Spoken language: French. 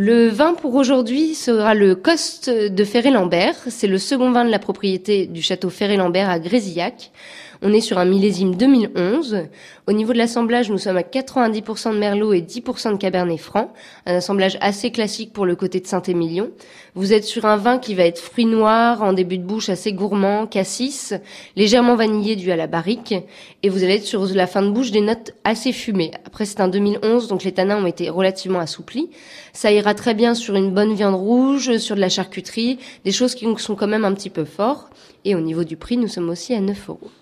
Le vin pour aujourd'hui sera le Coste de Ferré-Lambert. C'est le second vin de la propriété du château Ferré-Lambert à Grésillac. On est sur un millésime 2011. Au niveau de l'assemblage, nous sommes à 90% de Merlot et 10% de Cabernet Franc. Un assemblage assez classique pour le côté de Saint-Émilion. Vous êtes sur un vin qui va être fruit noir, en début de bouche assez gourmand, cassis, légèrement vanillé dû à la barrique. Et vous allez être sur la fin de bouche des notes assez fumées. Après, c'est un 2011, donc les tanins ont été relativement assouplis. Ça ira très bien sur une bonne viande rouge, sur de la charcuterie, des choses qui sont quand même un petit peu forts. Et au niveau du prix, nous sommes aussi à 9 euros.